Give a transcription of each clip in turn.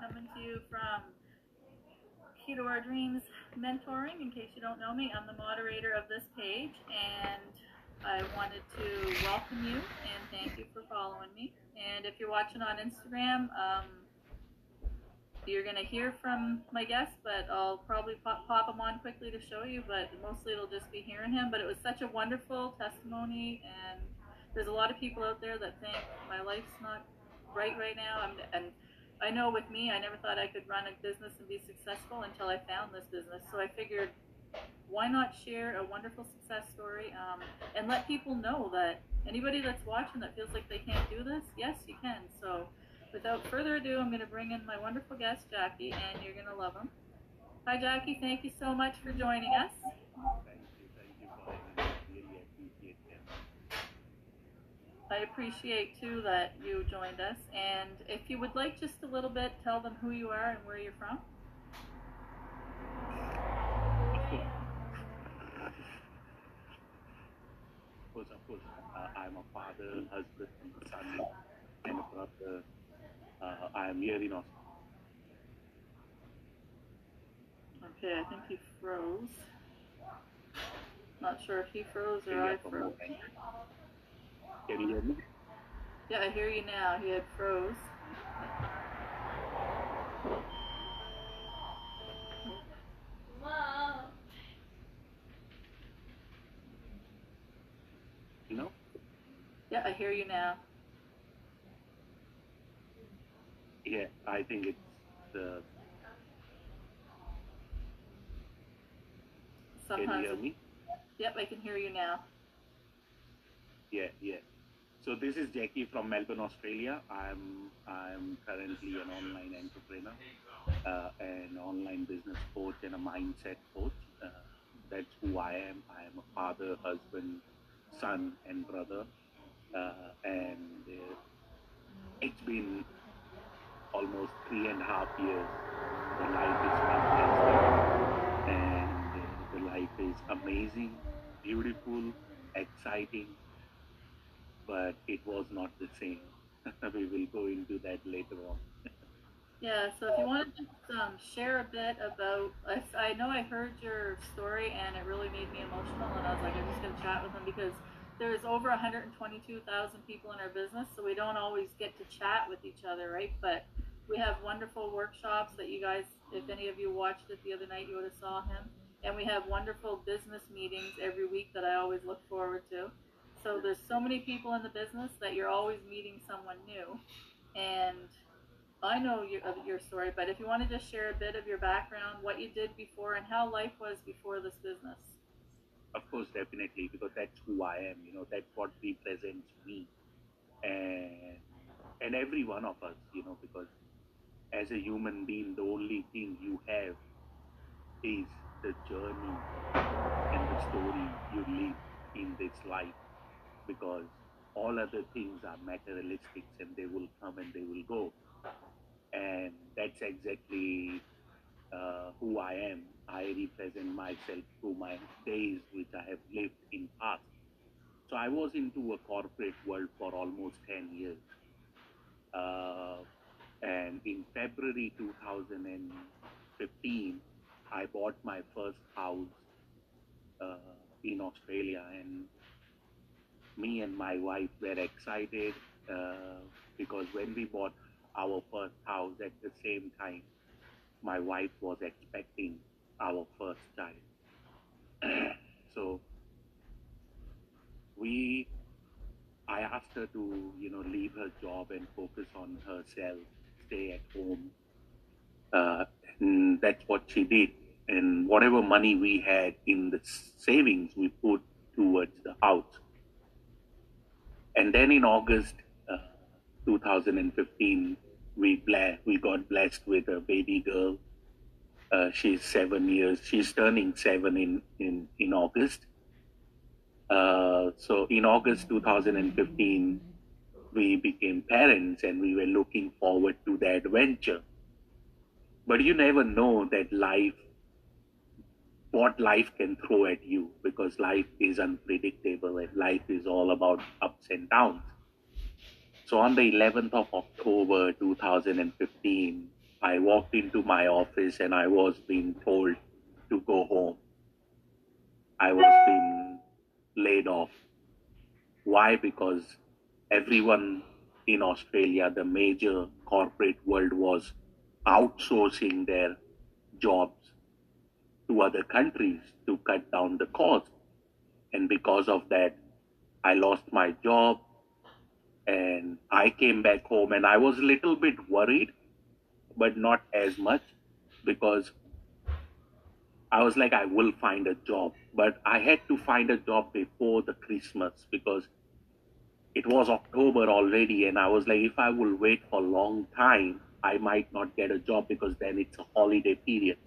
coming to you from Our Dreams Mentoring. In case you don't know me, I'm the moderator of this page, and I wanted to welcome you and thank you for following me. And if you're watching on Instagram, um, you're going to hear from my guest, but I'll probably pop, pop him on quickly to show you, but mostly it'll just be hearing him. But it was such a wonderful testimony, and there's a lot of people out there that think my life's not right right now. I'm, and I know with me, I never thought I could run a business and be successful until I found this business. So I figured, why not share a wonderful success story um, and let people know that anybody that's watching that feels like they can't do this, yes, you can. So without further ado, I'm going to bring in my wonderful guest, Jackie, and you're going to love him. Hi, Jackie. Thank you so much for joining us. I appreciate too that you joined us. And if you would like just a little bit, tell them who you are and where you're from. Course, of course, uh, I'm a father, husband, son, and a brother. Uh, I am here in Australia. Okay, I think he froze. Not sure if he froze or I froze. Can you hear me? Yeah, I hear you now. He had froze. You know? Yeah, I hear you now. Yeah, I think it's the. Can you hear me? Yep, I can hear you now. Yeah, yeah. So this is Jackie from Melbourne, Australia. I'm I'm currently an online entrepreneur, uh, an online business coach, and a mindset coach. Uh, that's who I am. I am a father, husband, son, and brother. Uh, and uh, it's been almost three and a half years. The life is fantastic, and uh, the life is amazing, beautiful, exciting but it was not the same. we will go into that later on. Yeah, so if you want to just um, share a bit about, I, I know I heard your story and it really made me emotional, and I was like, I'm just going to chat with him because there's over 122,000 people in our business, so we don't always get to chat with each other, right? But we have wonderful workshops that you guys, if any of you watched it the other night, you would have saw him. And we have wonderful business meetings every week that I always look forward to. So there's so many people in the business that you're always meeting someone new. And I know your, your story, but if you want to just share a bit of your background, what you did before, and how life was before this business. Of course, definitely, because that's who I am. You know, that's what represents me, and and every one of us. You know, because as a human being, the only thing you have is the journey and the story you live in this life because all other things are materialistic and they will come and they will go. And that's exactly uh, who I am. I represent myself through my days which I have lived in past. So I was into a corporate world for almost 10 years. Uh, and in February 2015, I bought my first house uh, in Australia and me and my wife were excited uh, because when we bought our first house at the same time, my wife was expecting our first child. so we, I asked her to, you know, leave her job and focus on herself, stay at home. Uh, and that's what she did. And whatever money we had in the savings, we put towards the house. And then in August uh, 2015, we ble- we got blessed with a baby girl. Uh, she's seven years. She's turning seven in in in August. Uh, so in August 2015, we became parents, and we were looking forward to the adventure. But you never know that life, what life can throw at you, because life is unpredictable and life is all about ups and downs. So on the 11th of October 2015, I walked into my office and I was being told to go home. I was being laid off. Why? Because everyone in Australia, the major corporate world was outsourcing their jobs to other countries to cut down the cost. And because of that, I lost my job and I came back home and I was a little bit worried, but not as much because I was like, I will find a job. But I had to find a job before the Christmas because it was October already. And I was like, if I will wait for a long time, I might not get a job because then it's a holiday period.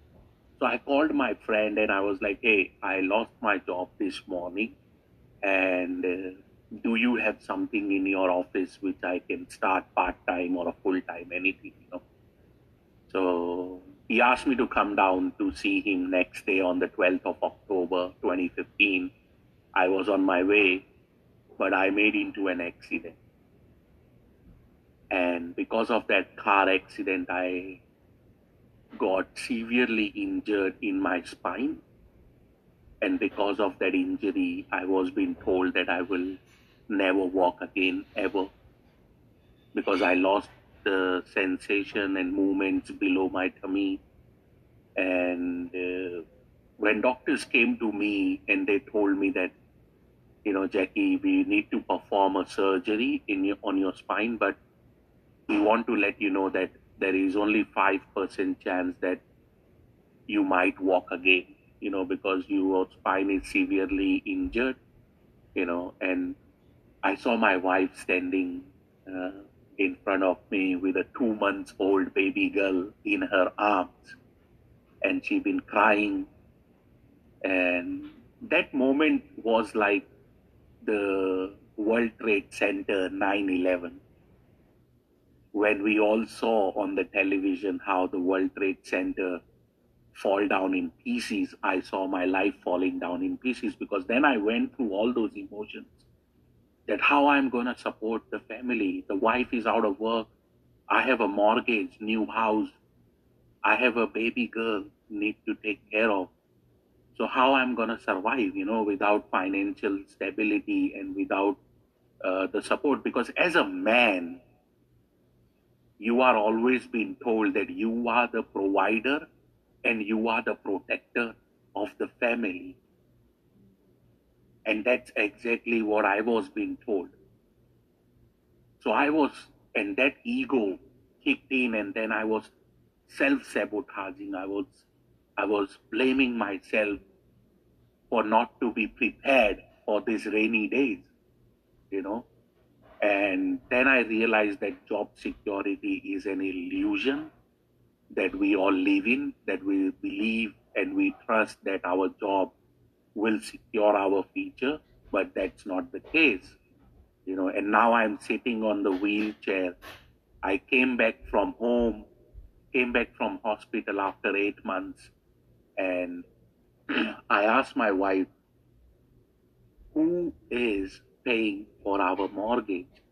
So I called my friend and I was like, hey, I lost my job this morning. And uh, do you have something in your office which I can start part time or a full time, anything, you know? So he asked me to come down to see him next day on the 12th of October 2015. I was on my way, but I made into an accident. And because of that car accident, I got severely injured in my spine. And because of that injury, I was being told that I will never walk again, ever. Because I lost the sensation and movements below my tummy. And uh, when doctors came to me and they told me that, you know, Jackie, we need to perform a surgery in your, on your spine, but we want to let you know that there is only 5% chance that you might walk again, you know, because your spine is severely injured, you know, and I saw my wife standing uh, in front of me with a two months old baby girl in her arms, and she'd been crying. And that moment was like the World Trade Center 9 11 when we all saw on the television how the World Trade Center fall down in pieces, I saw my life falling down in pieces because then I went through all those emotions that how I'm going to support the family. The wife is out of work. I have a mortgage, new house. I have a baby girl need to take care of. So how I'm going to survive, you know, without financial stability and without uh, the support? Because as a man, you are always being told that you are the provider and you are the protector of the family. And that's exactly what I was being told. So I was, and that ego kicked in, and then I was self sabotaging. I was, I was blaming myself for not to be prepared for these rainy days, you know. And then I realized that job security is an illusion that we all live in, that we believe and we trust that our job will secure our future, but that's not the case. You know, and now I'm sitting on the wheelchair. I came back from home, came back from hospital after eight months, and I asked my wife, who is paying for our mortgage.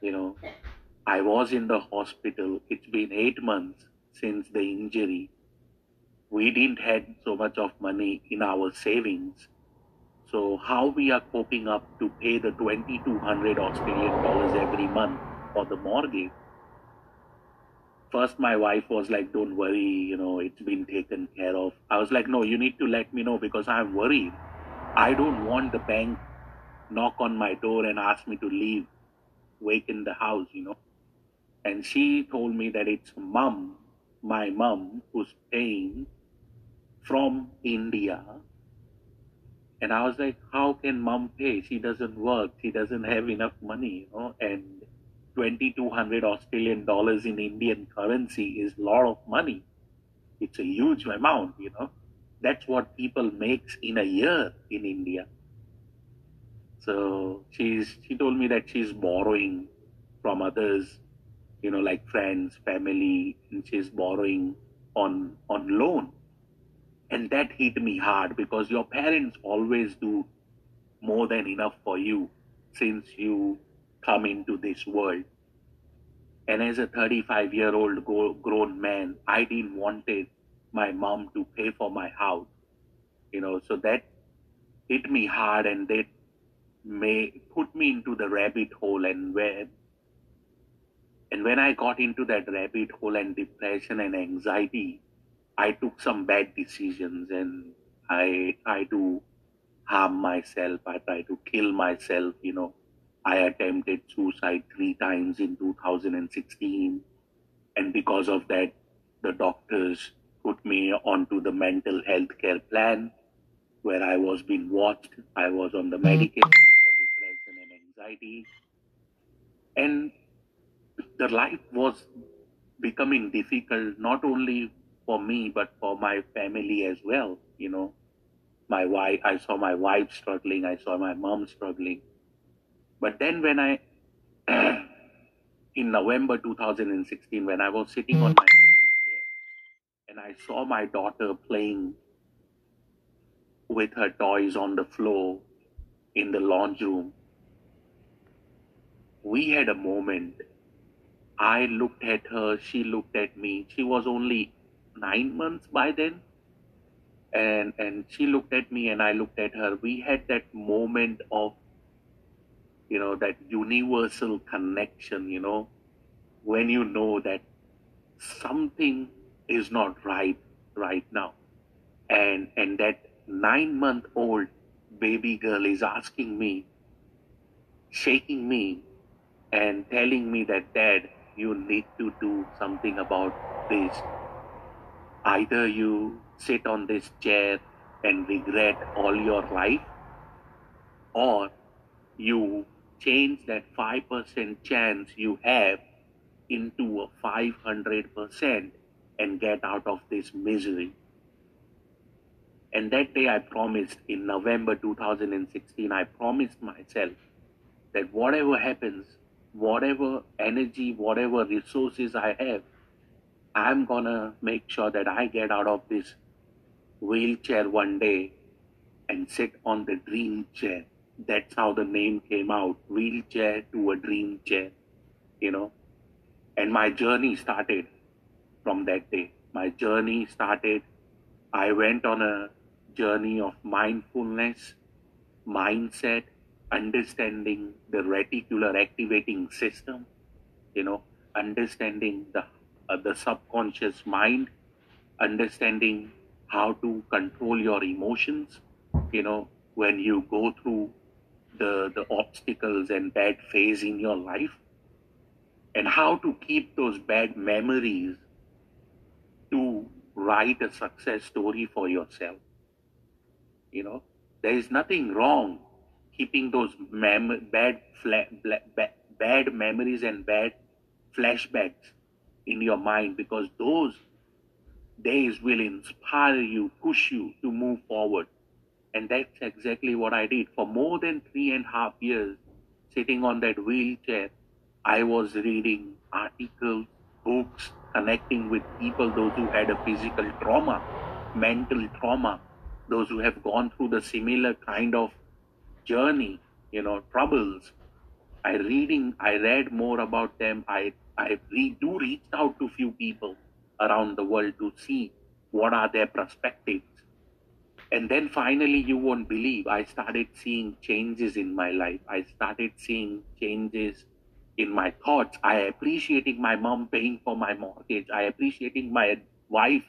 You know, I was in the hospital. It's been eight months since the injury. We didn't had so much of money in our savings. So how we are coping up to pay the 2200 Australian dollars every month for the mortgage? First, my wife was like, don't worry, you know, it's been taken care of. I was like, no, you need to let me know because I'm worried. I don't want the bank knock on my door and ask me to leave, wake in the house, you know. And she told me that it's mom, my mom, who's paying from India. And I was like, how can mom pay? She doesn't work. She doesn't have enough money, you know. And 2200 Australian dollars in Indian currency is a lot of money. It's a huge amount, you know. That's what people makes in a year in India. So she's she told me that she's borrowing from others, you know, like friends, family, and she's borrowing on on loan. And that hit me hard because your parents always do more than enough for you since you come into this world. And as a 35 year old grown man, I didn't wanted my mom to pay for my house. You know, so that hit me hard and that may put me into the rabbit hole and where and when I got into that rabbit hole and depression and anxiety, I took some bad decisions and I tried to harm myself. I tried to kill myself. You know, I attempted suicide three times in 2016. And because of that, the doctors put me onto the mental health care plan where I was being watched. I was on the mm-hmm. medication depression and And the life was becoming difficult not only for me but for my family as well you know. My wife i saw my wife struggling i saw my mom struggling. But then when i in november 2016 when i was sitting on my wheelchair and i saw my daughter playing with her toys on the floor in the lounge room we had a moment I looked at her, she looked at me. She was only nine months by then. And and she looked at me and I looked at her. We had that moment of you know, that universal connection, you know, when you know that something is not right right now. And and that nine month old baby girl is asking me, shaking me and telling me that dad you need to do something about this. Either you sit on this chair and regret all your life, or you change that 5% chance you have into a 500% and get out of this misery. And that day I promised in November 2016, I promised myself that whatever happens, whatever energy, whatever resources I have, I'm gonna make sure that I get out of this wheelchair one day and sit on the dream chair. That's how the name came out wheelchair to a dream chair, you know. And my journey started from that day. My journey started, I went on a journey of mindfulness, mindset, understanding the reticular activating system, you know, understanding the uh, the subconscious mind, understanding how to control your emotions, you know, when you go through the the obstacles and bad phase in your life, and how to keep those bad memories to write a success story for yourself. You know, there is nothing wrong keeping those mem- bad, fla- bla- bad memories and bad flashbacks in your mind because those days will inspire you, push you to move forward. And that's exactly what I did. For more than three and a half years, sitting on that wheelchair, I was reading articles, books, connecting with people, those who had a physical trauma, mental trauma, those who have gone through the similar kind of journey, you know, troubles. I reading, I read more about them. I I re, do reach out to few people around the world to see what are their perspectives. And then finally, you won't believe, I started seeing changes in my life. I started seeing changes in my thoughts. I appreciating my mom paying for my mortgage. I appreciating my wife,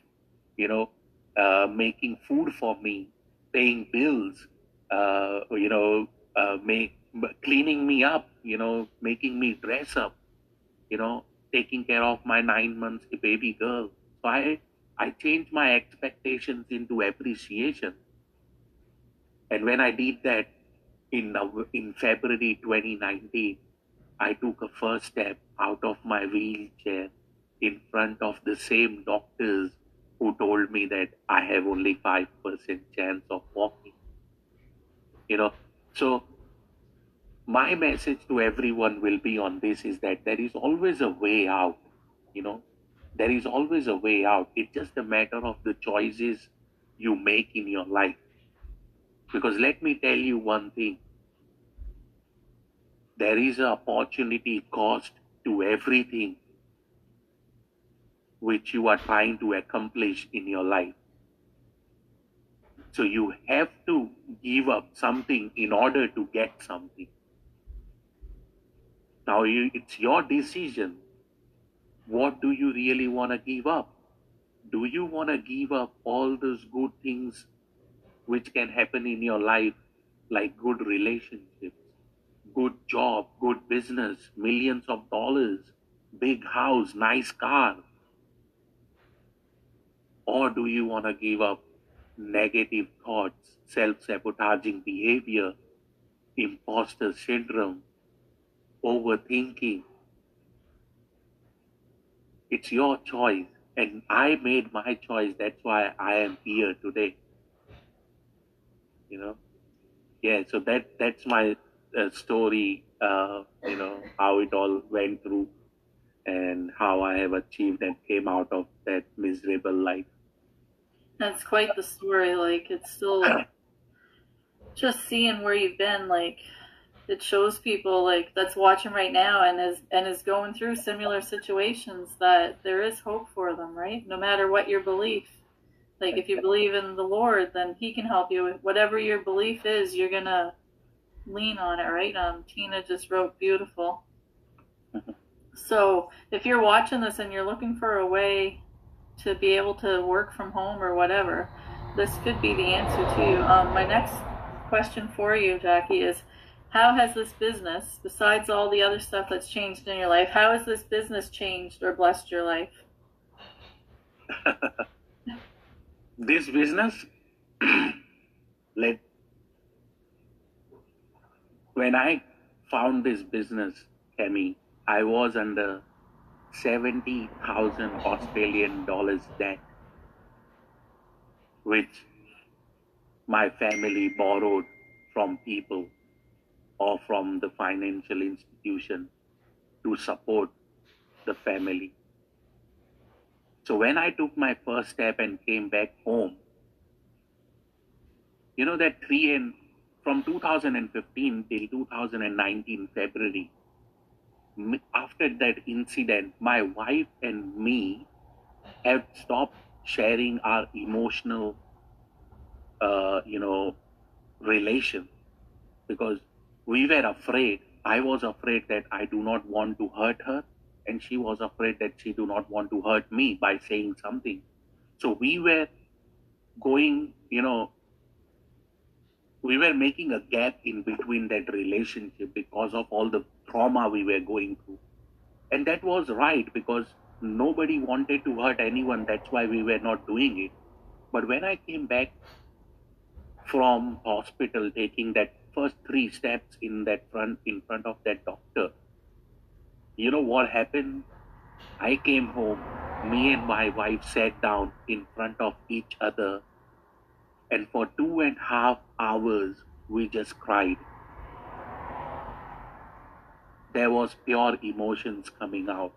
you know, uh, making food for me, paying bills uh, you know, uh, make, cleaning me up, you know, making me dress up, you know, taking care of my nine months baby girl. So I, I changed my expectations into appreciation. And when I did that in, in February 2019, I took a first step out of my wheelchair in front of the same doctors who told me that I have only 5% chance of walking you know. So my message to everyone will be on this is that there is always a way out you know. There is always a way out. It's just a matter of the choices you make in your life. Because let me tell you one thing. There is an opportunity cost to everything which you are trying to accomplish in your life. So you have to give up something in order to get something. Now you, it's your decision. What do you really want to give up? Do you want to give up all those good things which can happen in your life, like good relationships, good job, good business, millions of dollars, big house, nice car? Or do you want to give up negative thoughts, self sabotaging behavior, imposter syndrome, overthinking? It's your choice. And I made my choice. That's why I am here today. You know? Yeah, so that that's my uh, story, uh, you know, how it all went through and how I have achieved and came out of that miserable life. That's quite the story. Like it's still just seeing where you've been. Like it shows people like that's watching right now and is and is going through similar situations that there is hope for them. Right, no matter what your belief. Like if you believe in the Lord, then He can help you. Whatever your belief is, you're gonna lean on it. Right? Um, Tina just wrote beautiful. So if you're watching this and you're looking for a way to be able to work from home or whatever, this could be the answer to you. Um, my next question for you, Jackie, is how has this business, besides all the other stuff that's changed in your life, how has this business changed or blessed your life? this business, let when I found this business, Kemi, I was under 70,000 Australian dollars debt, which my family borrowed from people or from the financial institution to support the family. So when I took my first step and came back home, you know that three and from 2015 till 2019 February, after that incident, my wife and me have stopped sharing our emotional, uh, you know, relation because we were afraid. I was afraid that I do not want to hurt her, and she was afraid that she do not want to hurt me by saying something. So we were going, you know, we were making a gap in between that relationship because of all the trauma we were going through. And that was right because nobody wanted to hurt anyone. That's why we were not doing it. But when I came back from hospital, taking that first three steps in that front in front of that doctor, you know what happened? I came home. Me and my wife sat down in front of each other, and for two and a half hours we just cried there was pure emotions coming out.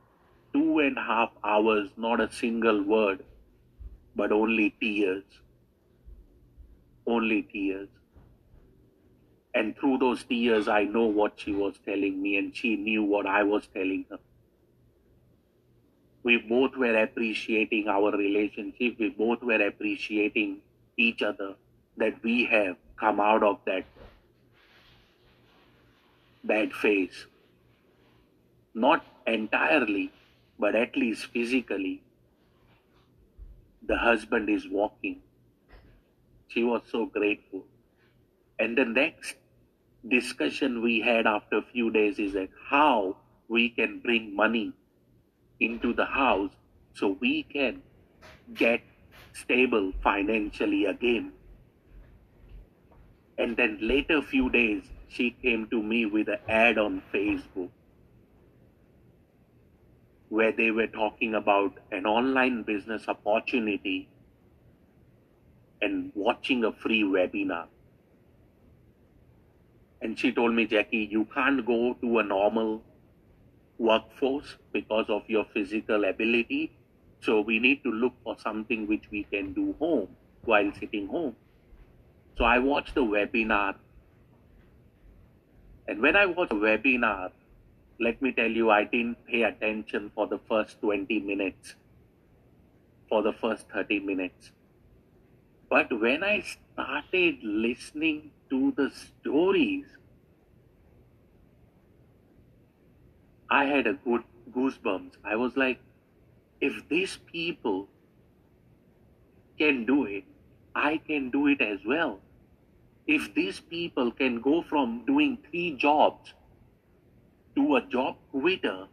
Two and a half hours, not a single word, but only tears. Only tears. And through those tears, I know what she was telling me, and she knew what I was telling her. We both were appreciating our relationship. We both were appreciating each other that we have come out of that bad phase not entirely, but at least physically, the husband is walking. She was so grateful. And the next discussion we had after a few days is that how we can bring money into the house so we can get stable financially again. And then later few days, she came to me with an ad on Facebook where they were talking about an online business opportunity and watching a free webinar. And she told me, Jackie, you can't go to a normal workforce because of your physical ability. So we need to look for something which we can do home while sitting home. So I watched the webinar. And when I watched the webinar, let me tell you, I didn't pay attention for the first 20 minutes for the first 30 minutes. But when I started listening to the stories, I had a good goosebumps. I was like, if these people can do it, I can do it as well. If these people can go from doing three jobs to a job quitter,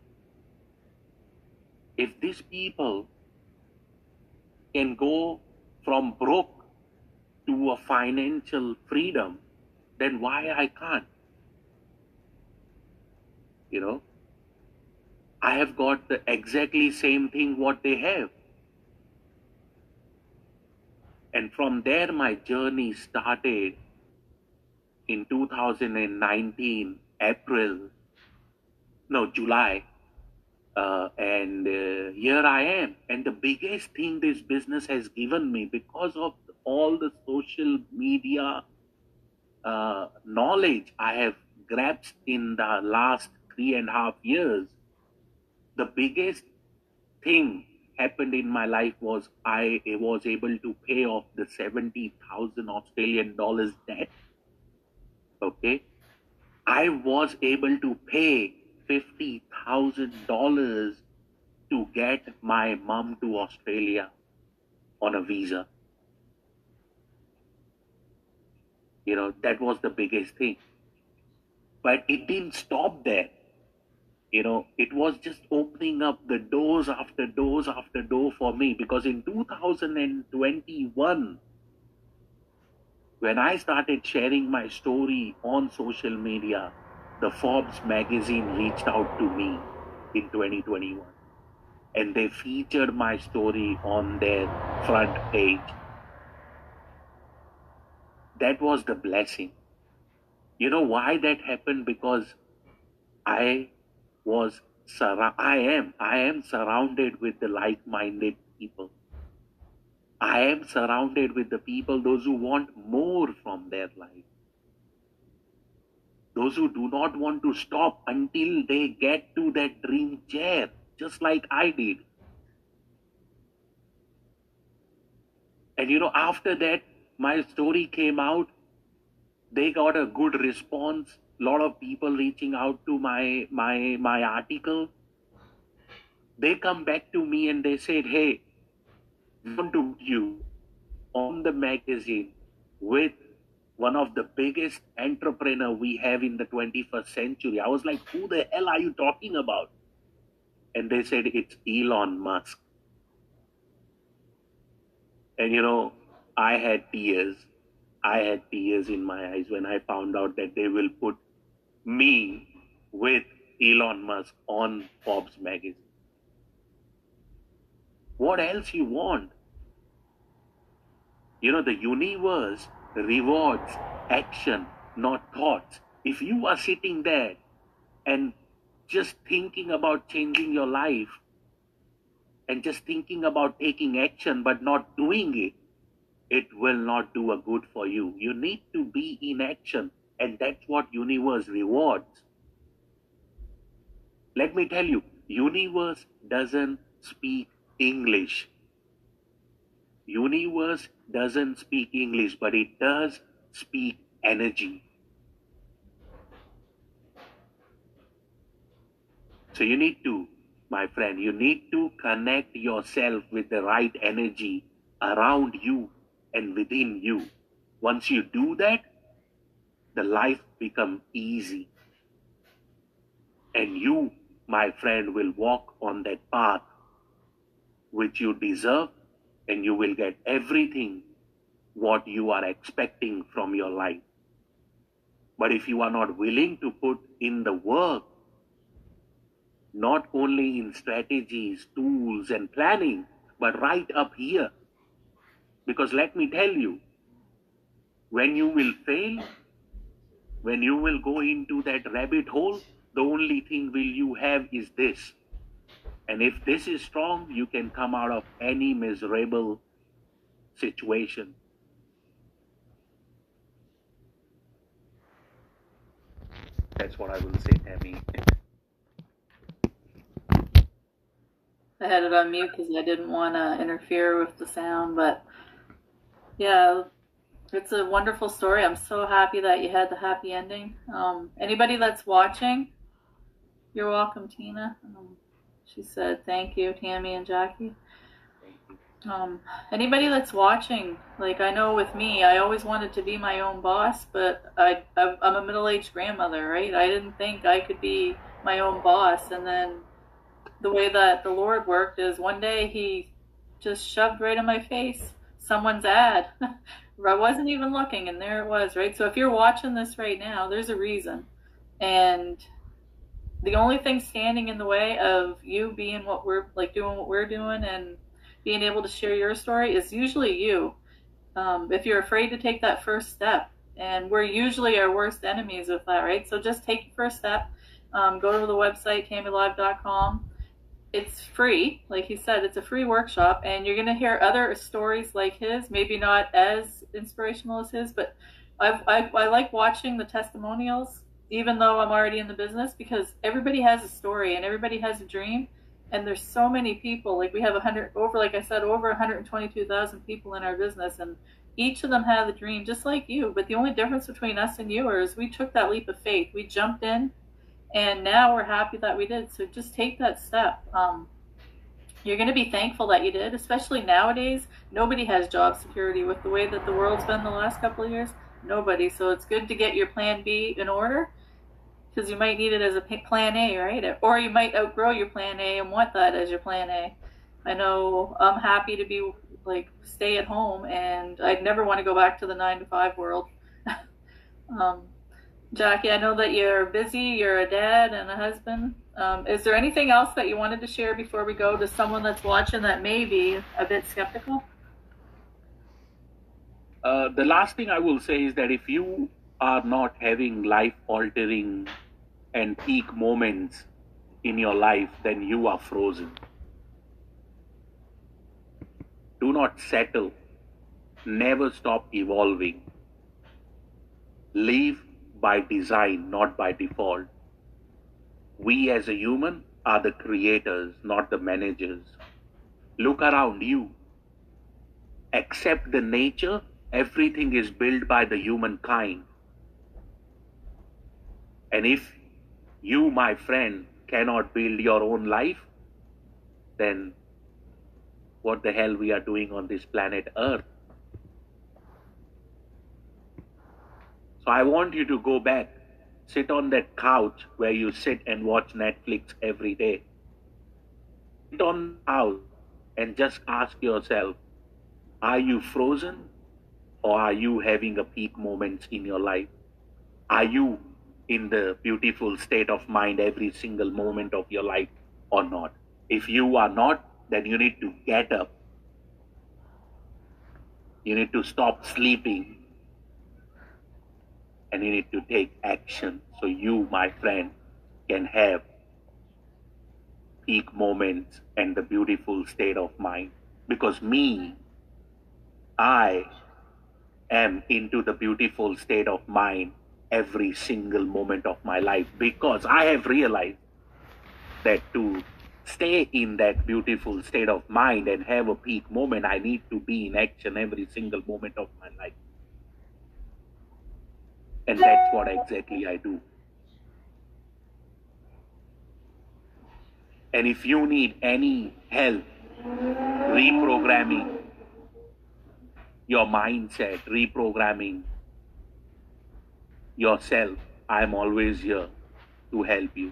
if these people can go from broke to a financial freedom, then why I can't? You know, I have got the exactly same thing what they have. And from there, my journey started in 2019, April, no, July. Uh, and uh, here I am. And the biggest thing this business has given me because of all the social media uh, knowledge I have grasped in the last three and a half years, the biggest thing happened in my life was I was able to pay off the 70,000 Australian dollars debt. Okay. I was able to pay $50,000 to get my mom to Australia on a visa. You know, that was the biggest thing. But it didn't stop there. You know, it was just opening up the doors after doors after door for me because in 2021, when I started sharing my story on social media, the Forbes magazine reached out to me in 2021 and they featured my story on their front page. That was the blessing. You know why that happened? Because I was sur- I am I am surrounded with the like-minded people. I am surrounded with the people those who want more from their life those who do not want to stop until they get to that dream chair, just like I did. And you know, after that, my story came out. They got a good response. A lot of people reaching out to my my my article. They come back to me and they said, "Hey, we want to you on the magazine with one of the biggest entrepreneur we have in the 21st century. I was like, who the hell are you talking about? And they said, it's Elon Musk. And you know, I had tears. I had tears in my eyes when I found out that they will put me with Elon Musk on Forbes magazine. What else you want? You know, the universe rewards action, not thoughts. If you are sitting there and just thinking about changing your life and just thinking about taking action but not doing it, it will not do a good for you. You need to be in action and that's what universe rewards. Let me tell you, universe doesn't speak English. Universe doesn't speak English, but it does speak energy. So you need to, my friend, you need to connect yourself with the right energy around you and within you. Once you do that, the life become easy. And you, my friend, will walk on that path which you deserve and you will get everything what you are expecting from your life. But if you are not willing to put in the work, not only in strategies, tools, and planning, but right up here. Because let me tell you, when you will fail, when you will go into that rabbit hole, the only thing will you have is this and if this is strong, you can come out of any miserable situation. That's what I will say, Tammy. I had it on mute because I didn't want to interfere with the sound. But yeah, it's a wonderful story. I'm so happy that you had the happy ending. Um, anybody that's watching, you're welcome, Tina. Um, she said thank you, Tammy and Jackie. Um, anybody that's watching, like I know with me, I always wanted to be my own boss, but I, I'm a middle-aged grandmother, right? I didn't think I could be my own boss, and then the way that the Lord worked is one day He just shoved right in my face someone's ad. I wasn't even looking, and there it was, right? So if you're watching this right now, there's a reason, and the only thing standing in the way of you being what we're like doing what we're doing and being able to share your story is usually you. Um, if you're afraid to take that first step, and we're usually our worst enemies with that, right? So just take your first step. Um, go to the website tammylive.com. It's free, like he said, it's a free workshop, and you're going to hear other stories like his, maybe not as inspirational as his, but I've, I, I like watching the testimonials, even though I'm already in the business, because everybody has a story and everybody has a dream and there's so many people like we have a 100 over like i said over 122000 people in our business and each of them have a dream just like you. But the only difference between us and you is we took that leap of faith. We jumped in and now we're happy that we did. So just take that step. Um, you're going to be thankful that you did especially nowadays. Nobody has job security with the way that the world's been the last couple of years. Nobody. So it's good to get your plan b in order because you might need it as a plan A, right? Or you might outgrow your plan A and want that as your plan A. I know I'm happy to be like stay at home, and I'd never want to go back to the nine to five world. um, Jackie, I know that you're busy. You're a dad and a husband. Um, is there anything else that you wanted to share before we go to someone that's watching that may be a bit skeptical? Uh, the last thing I will say is that if you are not having life altering and peak moments in your life, then you are frozen. Do not settle. Never stop evolving. Live by design, not by default. We as a human are the creators, not the managers. Look around you. Accept the nature. Everything is built by the humankind. And if you, my friend, cannot build your own life, then what the hell we are doing on this planet Earth? So I want you to go back, sit on that couch where you sit and watch Netflix every day. Sit on the couch and just ask yourself, are you frozen or are you having a peak moments in your life? Are you in the beautiful state of mind every single moment of your life or not. If you are not, then you need to get up. You need to stop sleeping. And you need to take action so you, my friend, can have peak moments and the beautiful state of mind. Because me, I am into the beautiful state of mind every single moment of my life because I have realized that to stay in that beautiful state of mind and have a peak moment, I need to be in action every single moment of my life. And that's what exactly I do. And if you need any help reprogramming your mindset, reprogramming yourself, I am always here to help you.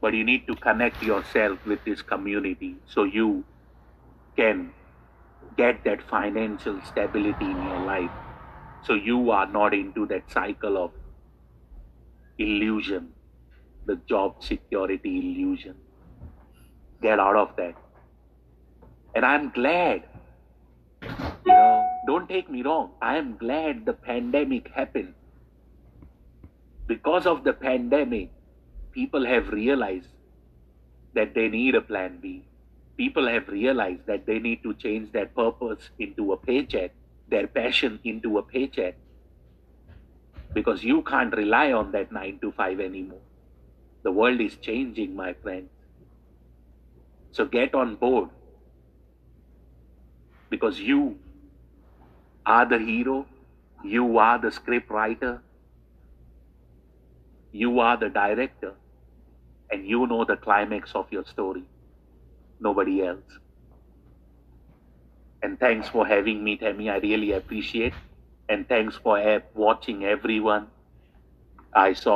But you need to connect yourself with this community so you can get that financial stability in your life. So you are not into that cycle of illusion, the job security illusion. Get out of that. And I'm glad, you know, don't take me wrong, I am glad the pandemic happened because of the pandemic, people have realized that they need a plan B. People have realized that they need to change their purpose into a paycheck, their passion into a paycheck. Because you can't rely on that 9 to 5 anymore. The world is changing, my friend. So get on board because you are the hero, you are the script writer, you are the director, and you know the climax of your story. Nobody else. And thanks for having me, Tammy. I really appreciate. And thanks for watching everyone. I saw